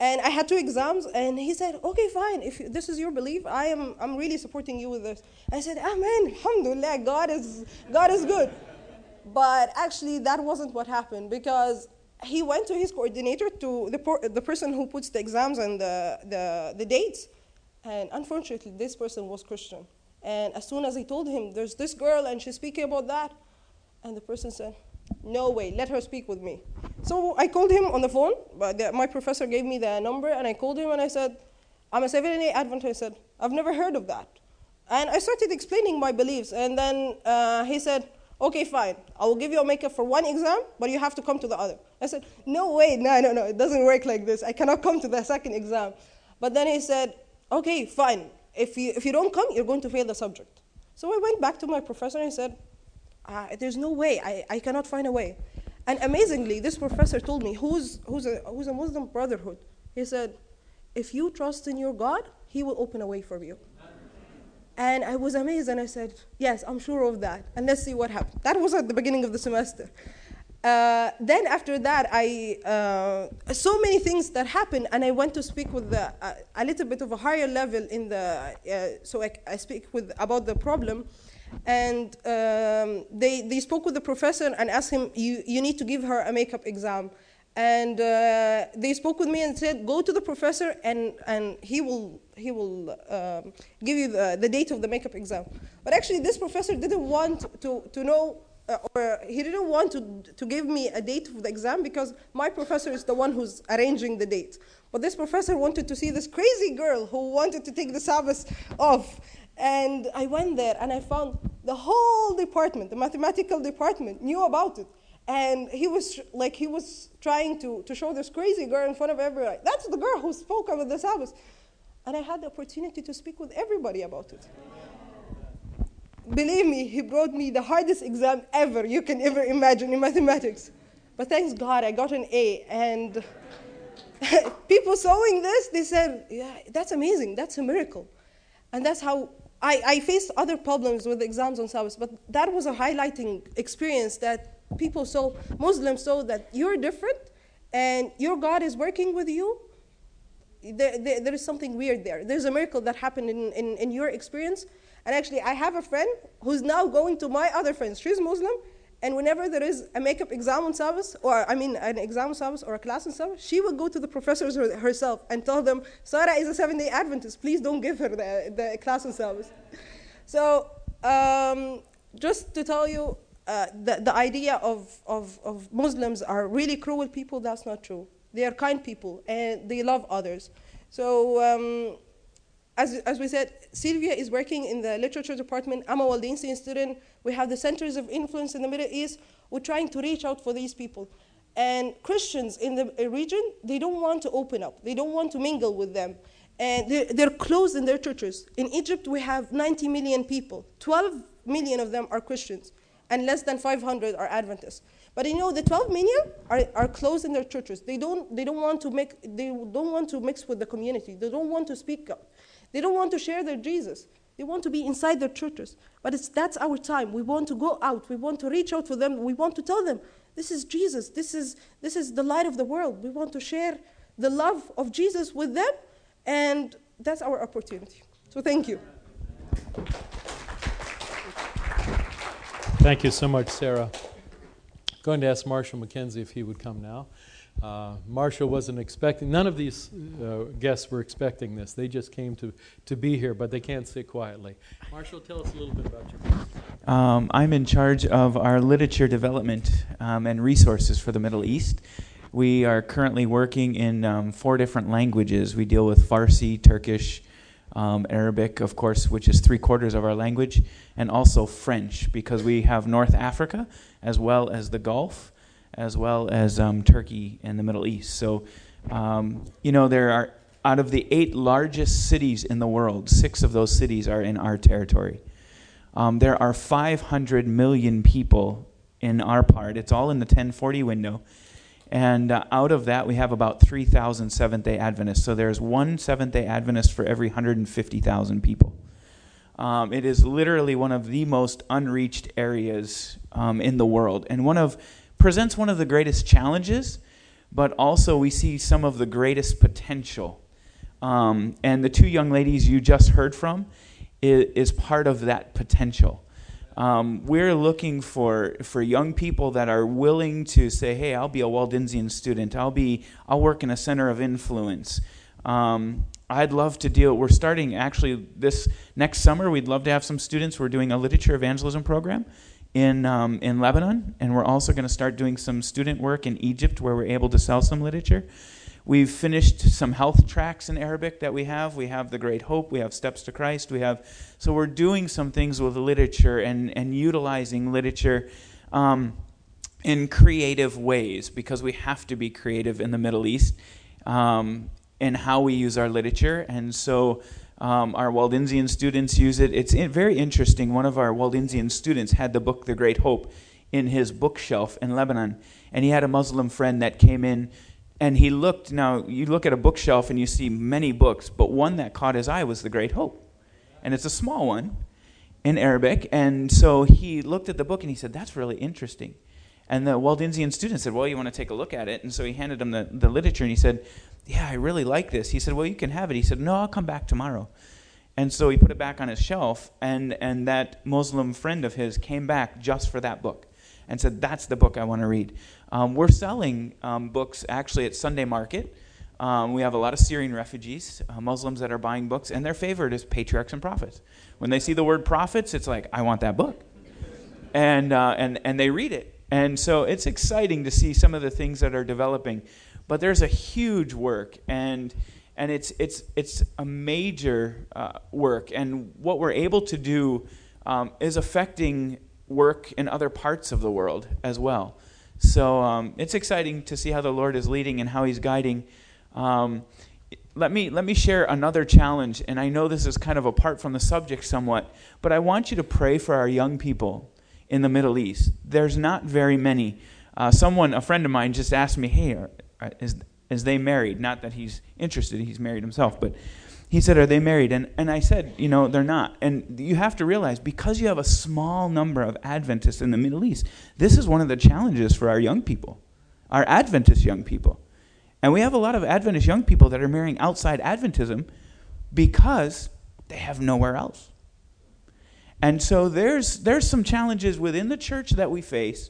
D: And I had two exams, and he said, Okay, fine. If this is your belief, I am I'm really supporting you with this. I said, Amen, Alhamdulillah, God is, God is good. But actually, that wasn't what happened because he went to his coordinator, to the, the person who puts the exams and the, the, the dates, and unfortunately, this person was Christian. And as soon as I told him, there's this girl and she's speaking about that, and the person said, no way, let her speak with me. So I called him on the phone, but the, my professor gave me the number, and I called him and I said, I'm a Seventh day Adventist. I said, I've never heard of that. And I started explaining my beliefs, and then uh, he said, okay, fine, I will give you a makeup for one exam, but you have to come to the other. I said, no way, no, no, no, it doesn't work like this. I cannot come to the second exam. But then he said, okay, fine, if you, if you don't come, you're going to fail the subject. So I went back to my professor and I said, uh, there's no way, I, I cannot find a way. And amazingly, this professor told me, who's, who's, a, who's a Muslim brotherhood, he said, if you trust in your God, he will open a way for you. And I was amazed and I said, yes, I'm sure of that. And let's see what happens. That was at the beginning of the semester. Uh, then after that, I uh, so many things that happened, and I went to speak with the, uh, a little bit of a higher level in the. Uh, so I, I, speak with about the problem, and um, they they spoke with the professor and asked him, "You you need to give her a makeup exam." And uh, they spoke with me and said, "Go to the professor, and, and he will he will um, give you the, the date of the makeup exam." But actually, this professor didn't want to to know uh, or he didn't want to, to give me a date for the exam because my professor is the one who's arranging the date. But this professor wanted to see this crazy girl who wanted to take the Sabbath off. And I went there and I found the whole department, the mathematical department, knew about it. And he was like, he was trying to, to show this crazy girl in front of everyone. That's the girl who spoke about the Sabbath. And I had the opportunity to speak with everybody about it believe me, he brought me the hardest exam ever you can ever imagine in mathematics. But thanks God, I got an A. And people sewing this, they said, yeah, that's amazing. That's a miracle. And that's how I, I faced other problems with exams on Sabbath, but that was a highlighting experience that people saw, Muslims saw that you're different and your God is working with you. There, there, there is something weird there. There's a miracle that happened in, in, in your experience and actually, I have a friend who's now going to my other friends. She's Muslim, and whenever there is a makeup exam on Sabbath, or I mean, an exam on Sabbath or a class on Sabbath, she will go to the professors herself and tell them, Sarah is a seven day Adventist. Please don't give her the, the class on Sabbath. So, um, just to tell you, uh, the, the idea of, of, of Muslims are really cruel people, that's not true. They are kind people and they love others. So, um, as, as we said, Sylvia is working in the literature department. I'm a Waldensian student. We have the centers of influence in the Middle East. We're trying to reach out for these people. And Christians in the region, they don't want to open up. They don't want to mingle with them. And they're, they're closed in their churches. In Egypt, we have 90 million people. 12 million of them are Christians, and less than 500 are Adventists. But you know, the 12 million are, are closed in their churches. They don't, they, don't want to make, they don't want to mix with the community. They don't want to speak up. They don't want to share their Jesus. They want to be inside their churches. But it's, that's our time. We want to go out. We want to reach out for them. We want to tell them, this is Jesus. This is, this is the light of the world. We want to share the love of Jesus with them. And that's our opportunity. So thank you.
B: Thank you so much, Sarah. going to ask Marshall McKenzie if he would come now. Uh, Marshall wasn't expecting, none of these uh, guests were expecting this. They just came to, to be here, but they can't sit quietly. Marshall, tell us a little bit about
E: you. Um, I'm in charge of our literature development um, and resources for the Middle East. We are currently working in um, four different languages. We deal with Farsi, Turkish, um, Arabic, of course, which is three quarters of our language, and also French, because we have North Africa as well as the Gulf, as well as um, Turkey and the Middle East. So, um, you know, there are, out of the eight largest cities in the world, six of those cities are in our territory. Um, there are 500 million people in our part. It's all in the 1040 window. And uh, out of that, we have about 3,000 Seventh day Adventists. So there's one Seventh day Adventist for every 150,000 people. Um, it is literally one of the most unreached areas um, in the world, and one of presents one of the greatest challenges, but also we see some of the greatest potential. Um, and the two young ladies you just heard from is, is part of that potential. Um, we're looking for, for young people that are willing to say, hey, I'll be a Waldensian student. I'll, be, I'll work in a center of influence. Um, I'd love to deal. We're starting actually this next summer. We'd love to have some students. We're doing a literature evangelism program in, um, in Lebanon, and we're also going to start doing some student work in Egypt where we're able to sell some literature. We've finished some health tracts in Arabic that we have. We have The Great Hope. We have Steps to Christ. We have so we're doing some things with literature and and utilizing literature um, in creative ways because we have to be creative in the Middle East um, in how we use our literature. And so um, our Waldensian students use it. It's very interesting. One of our Waldensian students had the book The Great Hope in his bookshelf in Lebanon, and he had a Muslim friend that came in and he looked, now you look at a bookshelf and you see many books, but one that caught his eye was The Great Hope. And it's a small one in Arabic. And so he looked at the book and he said, That's really interesting. And the Waldensian student said, Well, you want to take a look at it? And so he handed him the, the literature and he said, Yeah, I really like this. He said, Well, you can have it. He said, No, I'll come back tomorrow. And so he put it back on his shelf, and, and that Muslim friend of his came back just for that book and said, That's the book I want to read. Um, we're selling um, books actually at Sunday Market. Um, we have a lot of Syrian refugees, uh, Muslims that are buying books, and their favorite is Patriarchs and Prophets. When they see the word prophets, it's like, I want that book. And, uh, and, and they read it. And so it's exciting to see some of the things that are developing. But there's a huge work, and, and it's, it's, it's a major uh, work. And what we're able to do um, is affecting work in other parts of the world as well. So um, it's exciting to see how the Lord is leading and how He's guiding. Um, let me let me share another challenge, and I know this is kind of apart from the subject somewhat, but I want you to pray for our young people in the Middle East. There's not very many. Uh, someone, a friend of mine, just asked me, "Hey, are, are, is is they married?" Not that he's interested; he's married himself, but he said, Are they married? And, and I said, You know, they're not. And you have to realize because you have a small number of Adventists in the Middle East, this is one of the challenges for our young people, our Adventist young people. And we have a lot of Adventist young people that are marrying outside Adventism because they have nowhere else. And so there's, there's some challenges within the church that we face,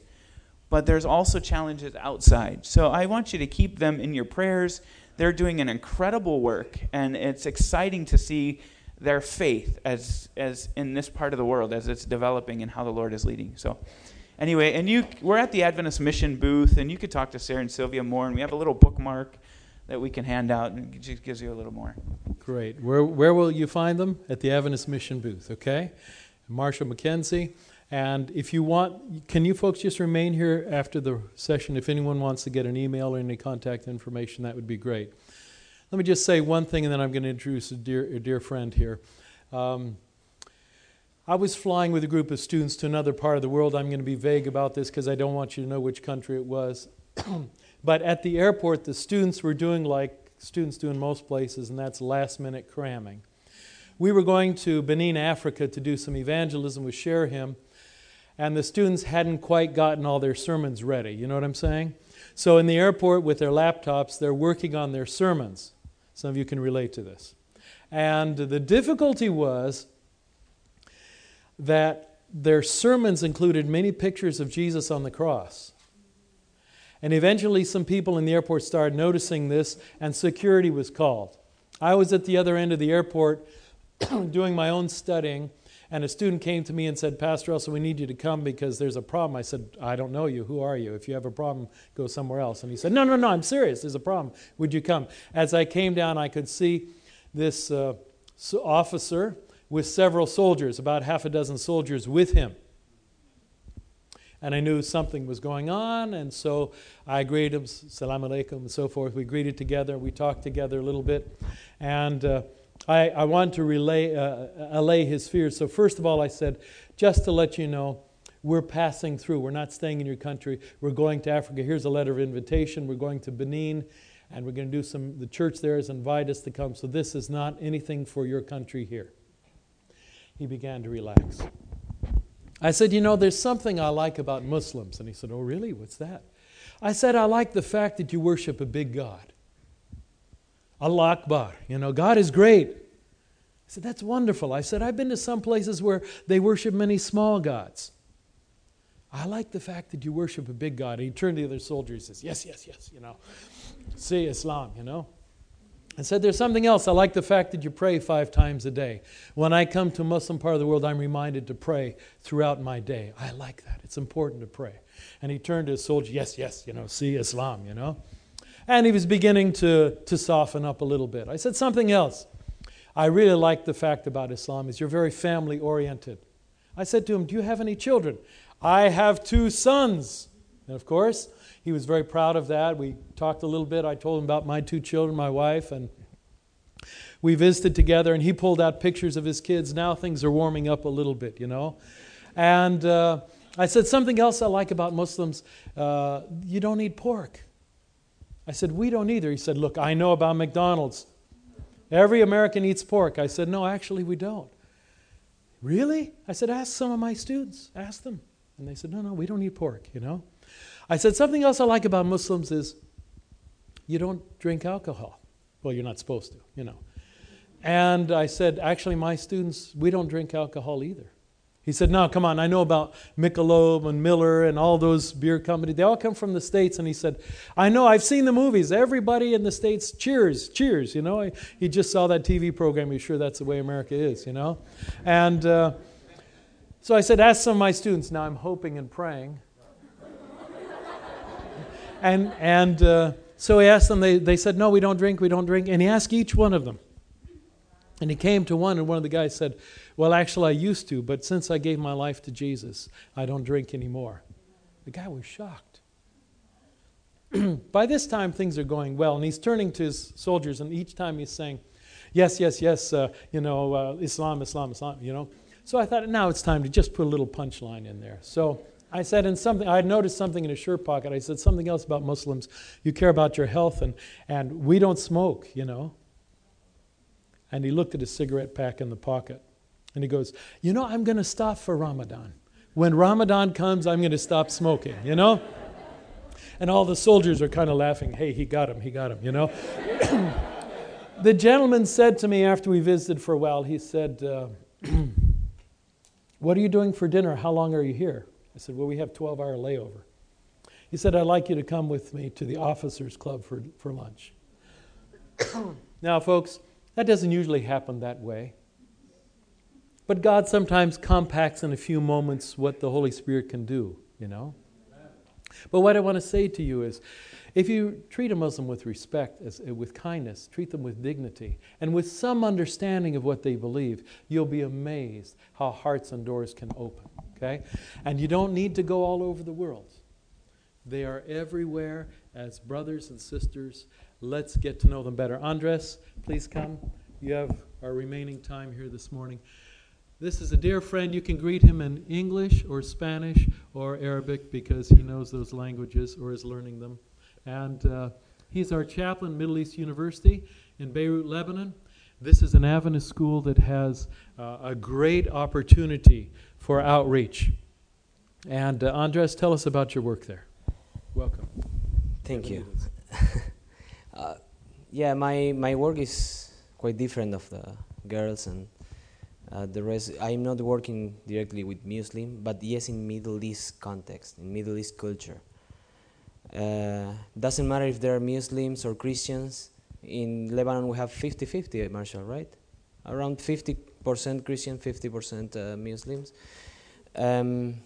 E: but there's also challenges outside. So I want you to keep them in your prayers. They're doing an incredible work, and it's exciting to see their faith as, as in this part of the world as it's developing and how the Lord is leading. So, anyway, and you, we're at the Adventist Mission booth, and you could talk to Sarah and Sylvia more, and we have a little bookmark that we can hand out, and it just gives you a little more.
B: Great. Where, where will you find them? At the Adventist Mission booth, okay? Marshall McKenzie. And if you want, can you folks just remain here after the session? If anyone wants to get an email or any contact information, that would be great. Let me just say one thing, and then I'm going to introduce a dear, a dear friend here. Um, I was flying with a group of students to another part of the world. I'm going to be vague about this because I don't want you to know which country it was. but at the airport, the students were doing like students do in most places, and that's last minute cramming. We were going to Benin, Africa to do some evangelism with Share Him and the students hadn't quite gotten all their sermons ready. You know what I'm saying? So in the airport with their laptops, they're working on their sermons. Some of you can relate to this. And the difficulty was that their sermons included many pictures of Jesus on the cross. And eventually, some people in the airport started noticing this, and security was called. I was at the other end of the airport doing my own studying and a student came to me and said, Pastor Russell, we need you to come because there's a problem. I said, I don't know you. Who are you? If you have a problem, go somewhere else. And he said, No, no, no, I'm serious. There's a problem. Would you come? As I came down, I could see this uh, officer with several soldiers, about half a dozen soldiers with him. And I knew something was going on, and so I greeted him, salam alaikum, and so forth. We greeted together, we talked together a little bit, and uh, I, I wanted to relay, uh, allay his fears. So, first of all, I said, just to let you know, we're passing through. We're not staying in your country. We're going to Africa. Here's a letter of invitation. We're going to Benin, and we're going to do some, the church there has invited us to come. So, this is not anything for your country here. He began to relax. I said, You know, there's something I like about Muslims. And he said, Oh, really? What's that? I said, I like the fact that you worship a big God. Allah Akbar. You know, God is great. I said, That's wonderful. I said, I've been to some places where they worship many small gods. I like the fact that you worship a big God. And he turned to the other soldier. He says, Yes, yes, yes, you know. See Islam, you know. I said, There's something else. I like the fact that you pray five times a day. When I come to a Muslim part of the world, I'm reminded to pray throughout my day. I like that. It's important to pray. And he turned to his soldier, Yes, yes, you know, see Islam, you know. And he was beginning to, to soften up a little bit. I said, Something else. I really like the fact about Islam is you're very family oriented. I said to him, Do you have any children? I have two sons. And of course, he was very proud of that. We talked a little bit. I told him about my two children, my wife, and we visited together, and he pulled out pictures of his kids. Now things are warming up a little bit, you know. And uh, I said, Something else I like about Muslims uh, you don't eat pork. I said, We don't either. He said, Look, I know about McDonald's. Every American eats pork. I said, No, actually, we don't. Really? I said, Ask some of my students. Ask them. And they said, No, no, we don't eat pork, you know. I said, something else I like about Muslims is you don't drink alcohol. Well, you're not supposed to, you know. And I said, actually, my students, we don't drink alcohol either. He said, no, come on, I know about Michelob and Miller and all those beer companies. They all come from the States. And he said, I know, I've seen the movies. Everybody in the States cheers, cheers, you know. He just saw that TV program. He's sure that's the way America is, you know. And uh, so I said, ask some of my students. Now I'm hoping and praying and and uh, so he asked them, they, they said, No, we don't drink, we don't drink. And he asked each one of them. And he came to one, and one of the guys said, Well, actually, I used to, but since I gave my life to Jesus, I don't drink anymore. The guy was shocked. By this time, things are going well, and he's turning to his soldiers, and each time he's saying, Yes, yes, yes, uh, you know, uh, Islam, Islam, Islam, you know. So I thought, now it's time to just put a little punchline in there. So I said in something, I had noticed something in his shirt pocket. I said something else about Muslims. You care about your health, and, and we don't smoke, you know. And he looked at his cigarette pack in the pocket. And he goes, You know, I'm going to stop for Ramadan. When Ramadan comes, I'm going to stop smoking, you know? And all the soldiers are kind of laughing. Hey, he got him, he got him, you know? the gentleman said to me after we visited for a while, he said, uh, What are you doing for dinner? How long are you here? I said, Well, we have 12 hour layover. He said, I'd like you to come with me to the officers' club for, for lunch. now, folks, that doesn't usually happen that way. But God sometimes compacts in a few moments what the Holy Spirit can do, you know? But what I want to say to you is if you treat a Muslim with respect, as, uh, with kindness, treat them with dignity, and with some understanding of what they believe, you'll be amazed how hearts and doors can open okay? And you don't need to go all over the world. They are everywhere as brothers and sisters. Let's get to know them better. Andres, please come. You have our remaining time here this morning. This is a dear friend. You can greet him in English or Spanish or Arabic because he knows those languages or is learning them. And uh, he's our chaplain, Middle East University in Beirut, Lebanon. This is an Adventist school that has uh, a great opportunity for outreach. And uh, Andres, tell us about your work there. Welcome.
F: Thank you. uh, yeah, my, my work is quite different of the girls and uh, the rest. I'm not working directly with Muslim, but yes, in Middle East context, in Middle East culture. Uh, doesn't matter if they're Muslims or Christians. In Lebanon, we have 50-50, Marshall, right? Around 50 percent Christian, 50% uh, Muslims. Um,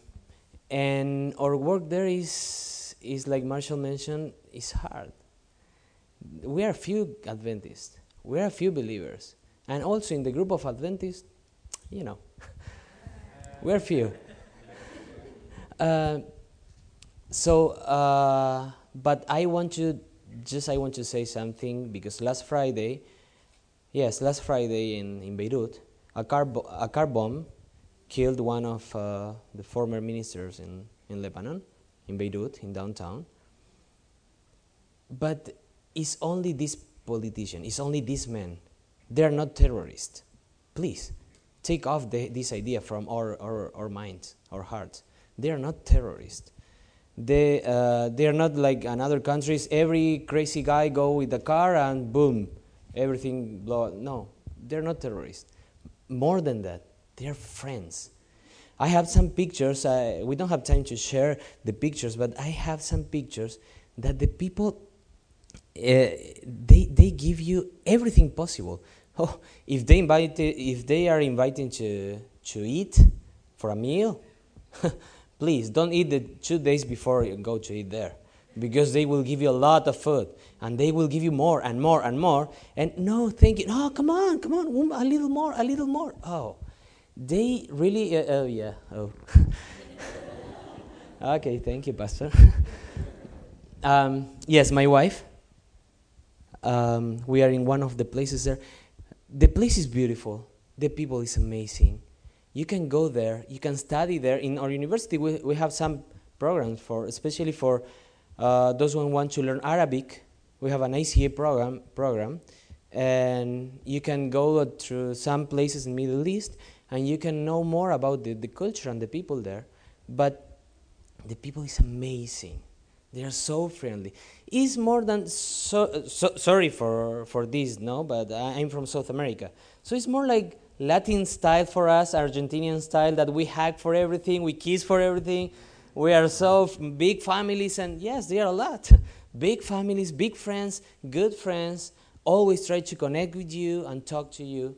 F: and our work there is, is like Marshall mentioned, is hard. We are few Adventists. We are few believers. And also in the group of Adventists, you know, we're few. Uh, so, uh, but I want to just I want to say something because last Friday, yes, last Friday in, in Beirut, a car, bo- a car bomb killed one of uh, the former ministers in, in Lebanon, in Beirut, in downtown. But it's only this politician, it's only this man. They're not terrorists. Please, take off the, this idea from our, our, our minds, our hearts. They are not terrorists. They, uh, they are not like in other countries. Every crazy guy go with the car and boom, everything blow. No, they're not terrorists. More than that, they're friends. I have some pictures. Uh, we don't have time to share the pictures, but I have some pictures that the people uh, they they give you everything possible. Oh, if they invite, if they are inviting to to eat for a meal, please don't eat the two days before you go to eat there, because they will give you a lot of food and they will give you more and more and more. And no, thank you. Oh, come on, come on, a little more, a little more. Oh, they really. Uh, oh yeah. Oh. okay, thank you, Pastor. um, yes, my wife. Um, we are in one of the places there the place is beautiful. The people is amazing. You can go there. You can study there. In our university, we, we have some programs for, especially for uh, those who want to learn Arabic. We have an ACA program, program, and you can go through some places in Middle East, and you can know more about the, the culture and the people there. But the people is amazing. They are so friendly. It's more than so, so, sorry for for this, no, but I'm from South America, so it's more like Latin style for us, Argentinian style that we hug for everything, we kiss for everything. We are so big families, and yes, they are a lot. Big families, big friends, good friends. Always try to connect with you and talk to you.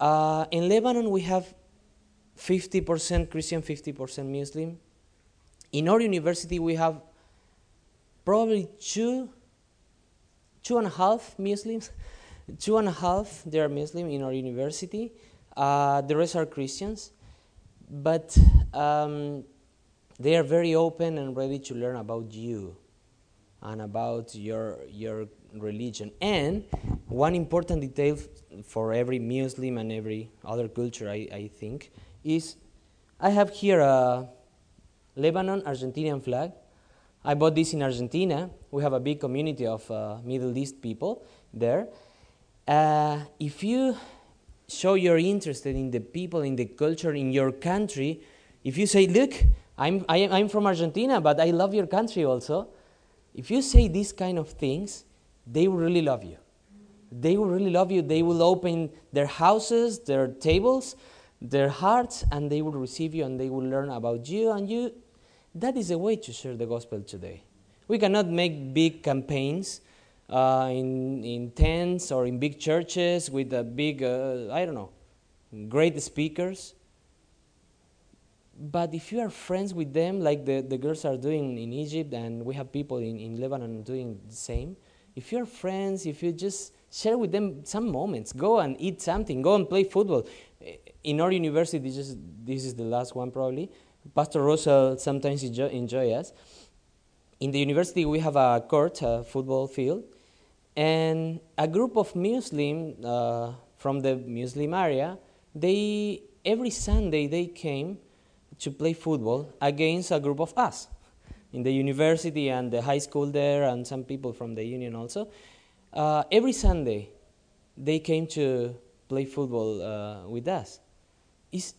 F: Uh, in Lebanon, we have 50% Christian, 50% Muslim. In our university, we have probably two, two and a half Muslims. two and a half they are Muslim in our university. Uh, the rest are Christians, but um, they are very open and ready to learn about you and about your your religion. And one important detail for every Muslim and every other culture, I, I think, is I have here a Lebanon Argentinian flag I bought this in Argentina. We have a big community of uh, Middle East people there. Uh, if you show you're interested in the people, in the culture, in your country, if you say, Look, I'm, I, am i am from Argentina, but I love your country also, if you say these kind of things, they will really love you. They will really love you. They will open their houses, their tables, their hearts, and they will receive you and they will learn about you, and you that is a way to share the gospel today. We cannot make big campaigns uh, in, in tents or in big churches with a big, uh, I don't know, great speakers. But if you are friends with them, like the, the girls are doing in Egypt, and we have people in, in Lebanon doing the same, if you're friends, if you just share with them some moments, go and eat something, go and play football. In our university, this is, this is the last one probably, Pastor Russell sometimes enjoy, enjoy us. In the university, we have a court, a football field, and a group of Muslim uh, from the Muslim area, they every Sunday they came to play football against a group of us in the university and the high school there, and some people from the union also. Uh, every Sunday, they came to play football uh, with us. It's,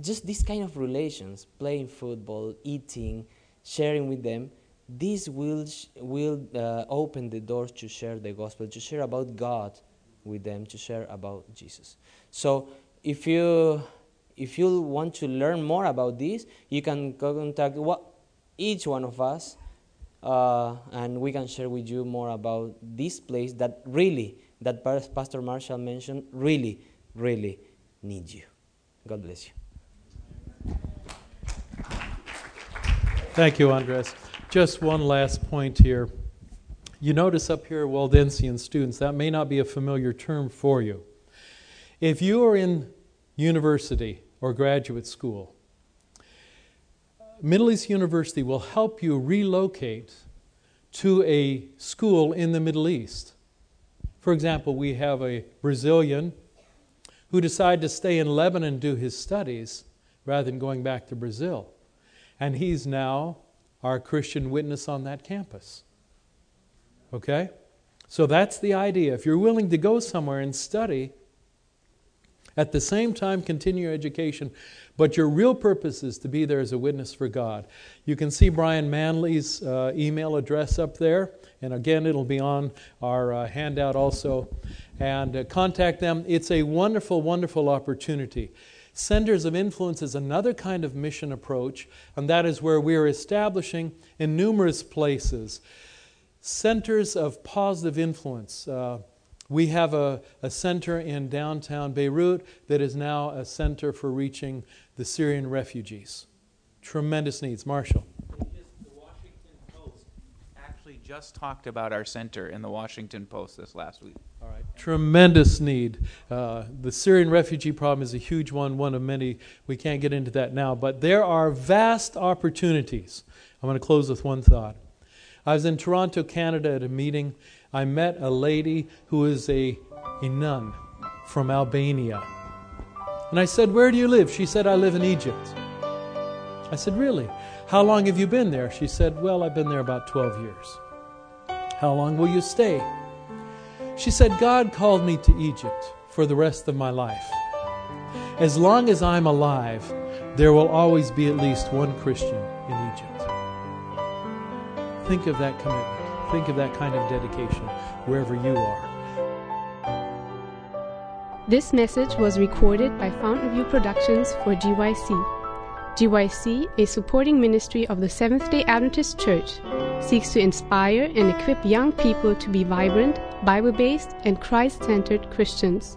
F: just this kind of relations, playing football, eating, sharing with them, this will, will uh, open the doors to share the gospel, to share about God with them, to share about Jesus. So if you, if you want to learn more about this, you can contact what, each one of us, uh, and we can share with you more about this place that really, that Pastor Marshall mentioned, really, really needs you. God bless you.
B: Thank you, Andres. Just one last point here. You notice up here, Waldensian students, that may not be a familiar term for you. If you are in university or graduate school, Middle East University will help you relocate to a school in the Middle East. For example, we have a Brazilian who decided to stay in Lebanon and do his studies rather than going back to Brazil. And he's now our Christian witness on that campus. Okay? So that's the idea. If you're willing to go somewhere and study, at the same time continue your education, but your real purpose is to be there as a witness for God. You can see Brian Manley's uh, email address up there, and again, it'll be on our uh, handout also. And uh, contact them. It's a wonderful, wonderful opportunity. Centers of Influence is another kind of mission approach, and that is where we are establishing in numerous places centers of positive influence. Uh, we have a, a center in downtown Beirut that is now a center for reaching the Syrian refugees. Tremendous needs. Marshall.
E: The Washington Post actually just talked about our center in the Washington Post this last week.
B: All right. Tremendous need. Uh, the Syrian refugee problem is a huge one, one of many. We can't get into that now, but there are vast opportunities. I'm going to close with one thought. I was in Toronto, Canada at a meeting. I met a lady who is a, a nun from Albania. And I said, Where do you live? She said, I live in Egypt. I said, Really? How long have you been there? She said, Well, I've been there about 12 years. How long will you stay? She said, God called me to Egypt for the rest of my life. As long as I'm alive, there will always be at least one Christian in Egypt. Think of that commitment. Think of that kind of dedication wherever you are.
A: This message was recorded by Fountain View Productions for GYC. GYC, a supporting ministry of the Seventh day Adventist Church, seeks to inspire and equip young people to be vibrant, Bible based, and Christ centered Christians.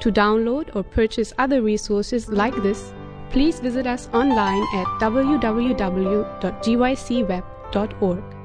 A: To download or purchase other resources like this, please visit us online at www.gycweb.org.